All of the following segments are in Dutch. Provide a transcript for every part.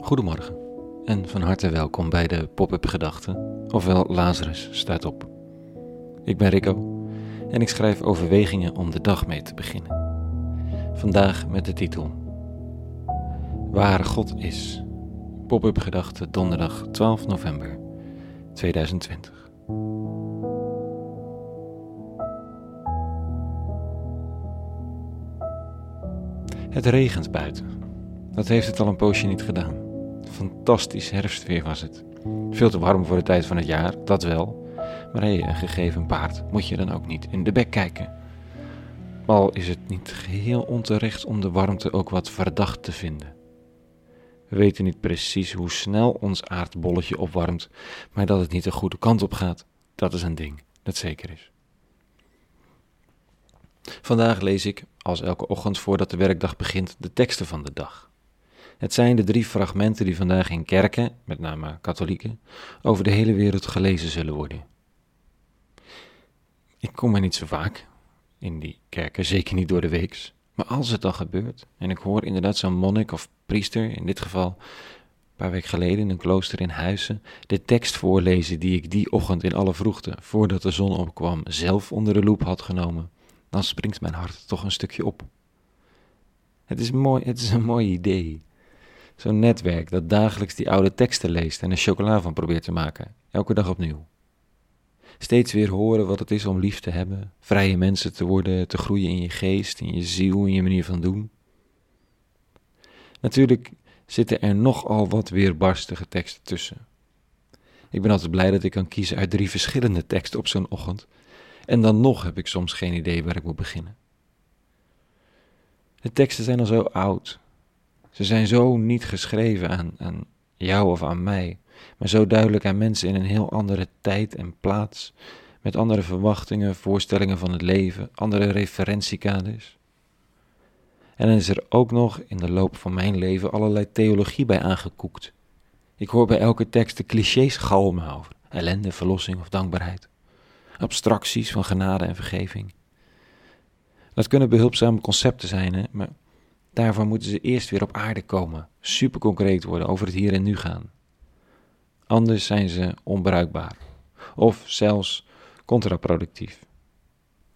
Goedemorgen en van harte welkom bij de Pop-up Gedachten, ofwel Lazarus staat op. Ik ben Rico en ik schrijf overwegingen om de dag mee te beginnen. Vandaag met de titel Waar God is. Pop-up Gedachten donderdag 12 november 2020. Het regent buiten. Dat heeft het al een poosje niet gedaan. Fantastisch herfstweer was het. Veel te warm voor de tijd van het jaar, dat wel. Maar hé, een gegeven paard moet je dan ook niet in de bek kijken. Al is het niet geheel onterecht om de warmte ook wat verdacht te vinden. We weten niet precies hoe snel ons aardbolletje opwarmt, maar dat het niet de goede kant op gaat, dat is een ding dat zeker is. Vandaag lees ik, als elke ochtend voordat de werkdag begint, de teksten van de dag. Het zijn de drie fragmenten die vandaag in kerken, met name katholieken, over de hele wereld gelezen zullen worden. Ik kom er niet zo vaak in die kerken, zeker niet door de weeks. Maar als het dan gebeurt, en ik hoor inderdaad zo'n monnik of priester, in dit geval een paar weken geleden in een klooster in Huizen, de tekst voorlezen die ik die ochtend in alle vroegte, voordat de zon opkwam, zelf onder de loep had genomen, dan springt mijn hart toch een stukje op. Het is, mooi, het is een mooi idee. Zo'n netwerk dat dagelijks die oude teksten leest en er chocola van probeert te maken, elke dag opnieuw. Steeds weer horen wat het is om lief te hebben, vrije mensen te worden, te groeien in je geest, in je ziel, in je manier van doen. Natuurlijk zitten er nogal wat weerbarstige teksten tussen. Ik ben altijd blij dat ik kan kiezen uit drie verschillende teksten op zo'n ochtend, en dan nog heb ik soms geen idee waar ik moet beginnen. De teksten zijn al zo oud, ze zijn zo niet geschreven aan, aan jou of aan mij, maar zo duidelijk aan mensen in een heel andere tijd en plaats, met andere verwachtingen, voorstellingen van het leven, andere referentiekaders. En dan is er ook nog in de loop van mijn leven allerlei theologie bij aangekoekt. Ik hoor bij elke tekst de clichés galmen over ellende, verlossing of dankbaarheid. Abstracties van genade en vergeving. Dat kunnen behulpzame concepten zijn, hè, maar Daarvoor moeten ze eerst weer op aarde komen, super concreet worden, over het hier en nu gaan. Anders zijn ze onbruikbaar of zelfs contraproductief.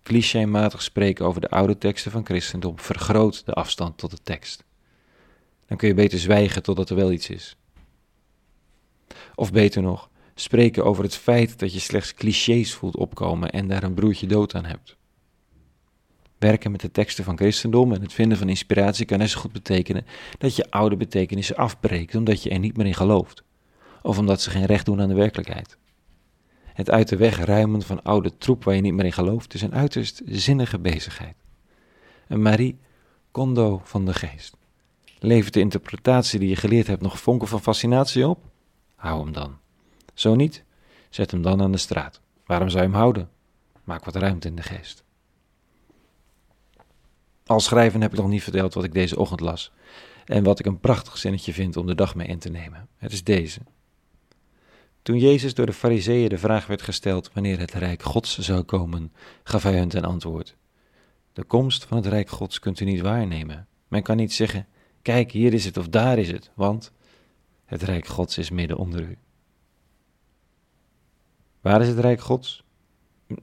Clichématig spreken over de oude teksten van christendom vergroot de afstand tot de tekst. Dan kun je beter zwijgen totdat er wel iets is. Of beter nog, spreken over het feit dat je slechts clichés voelt opkomen en daar een broertje dood aan hebt. Werken met de teksten van christendom en het vinden van inspiratie kan net zo goed betekenen dat je oude betekenissen afbreekt omdat je er niet meer in gelooft. Of omdat ze geen recht doen aan de werkelijkheid. Het uit de weg ruimen van oude troep waar je niet meer in gelooft is een uiterst zinnige bezigheid. Een Marie Kondo van de geest. Levert de interpretatie die je geleerd hebt nog vonken van fascinatie op? Hou hem dan. Zo niet, zet hem dan aan de straat. Waarom zou je hem houden? Maak wat ruimte in de geest. Al schrijven heb ik nog niet verteld wat ik deze ochtend las. En wat ik een prachtig zinnetje vind om de dag mee in te nemen. Het is deze. Toen Jezus door de Fariseeën de vraag werd gesteld wanneer het Rijk Gods zou komen, gaf hij hun ten antwoord: De komst van het Rijk Gods kunt u niet waarnemen. Men kan niet zeggen: Kijk, hier is het of daar is het, want het Rijk Gods is midden onder u. Waar is het Rijk Gods?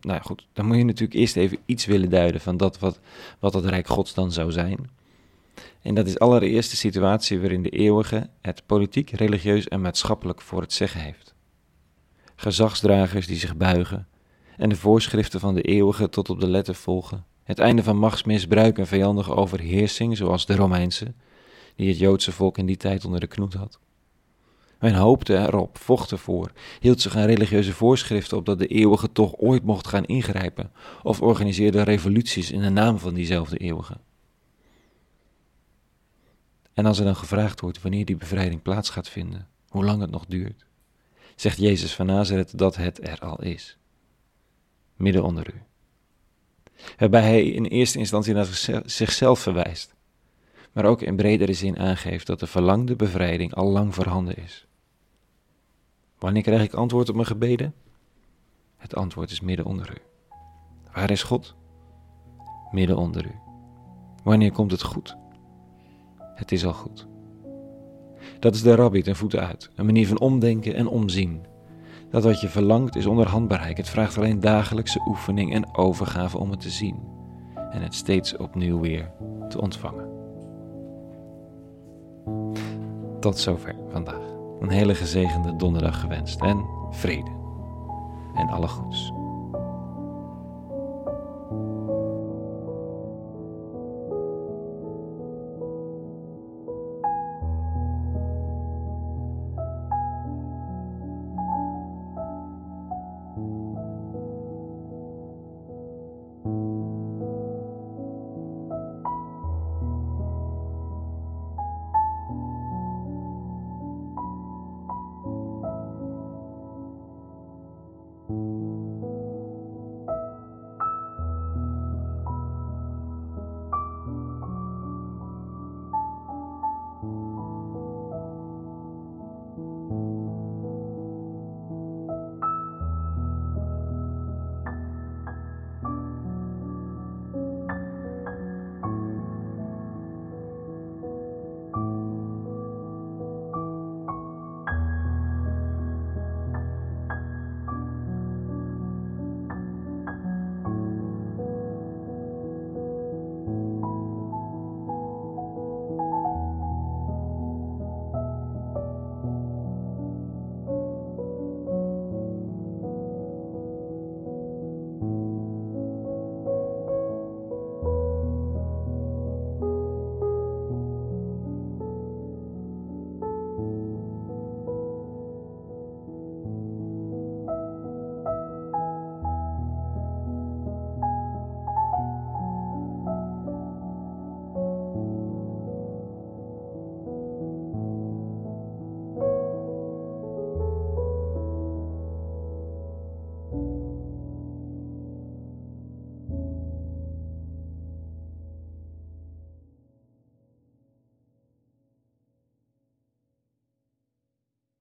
Nou goed, dan moet je natuurlijk eerst even iets willen duiden van dat wat, wat het Rijk Gods dan zou zijn. En dat is allereerst de situatie waarin de eeuwige het politiek, religieus en maatschappelijk voor het zeggen heeft. Gezagsdragers die zich buigen en de voorschriften van de eeuwige tot op de letter volgen. Het einde van machtsmisbruik en vijandige overheersing, zoals de Romeinse, die het Joodse volk in die tijd onder de knoet had. Men hoopte erop, vocht ervoor, hield zich aan religieuze voorschriften op dat de eeuwige toch ooit mocht gaan ingrijpen, of organiseerde revoluties in de naam van diezelfde eeuwige. En als er dan gevraagd wordt wanneer die bevrijding plaats gaat vinden, hoe lang het nog duurt, zegt Jezus van Nazareth dat het er al is. Midden onder u. Waarbij hij in eerste instantie naar zichzelf verwijst, maar ook in bredere zin aangeeft dat de verlangde bevrijding al lang voorhanden is. Wanneer krijg ik antwoord op mijn gebeden? Het antwoord is midden onder u. Waar is God? Midden onder u. Wanneer komt het goed? Het is al goed. Dat is de rabbi ten voeten uit, een manier van omdenken en omzien. Dat wat je verlangt is onder handbereik. Het vraagt alleen dagelijkse oefening en overgave om het te zien en het steeds opnieuw weer te ontvangen. Tot zover vandaag. Een hele gezegende donderdag gewenst en vrede en alle goeds.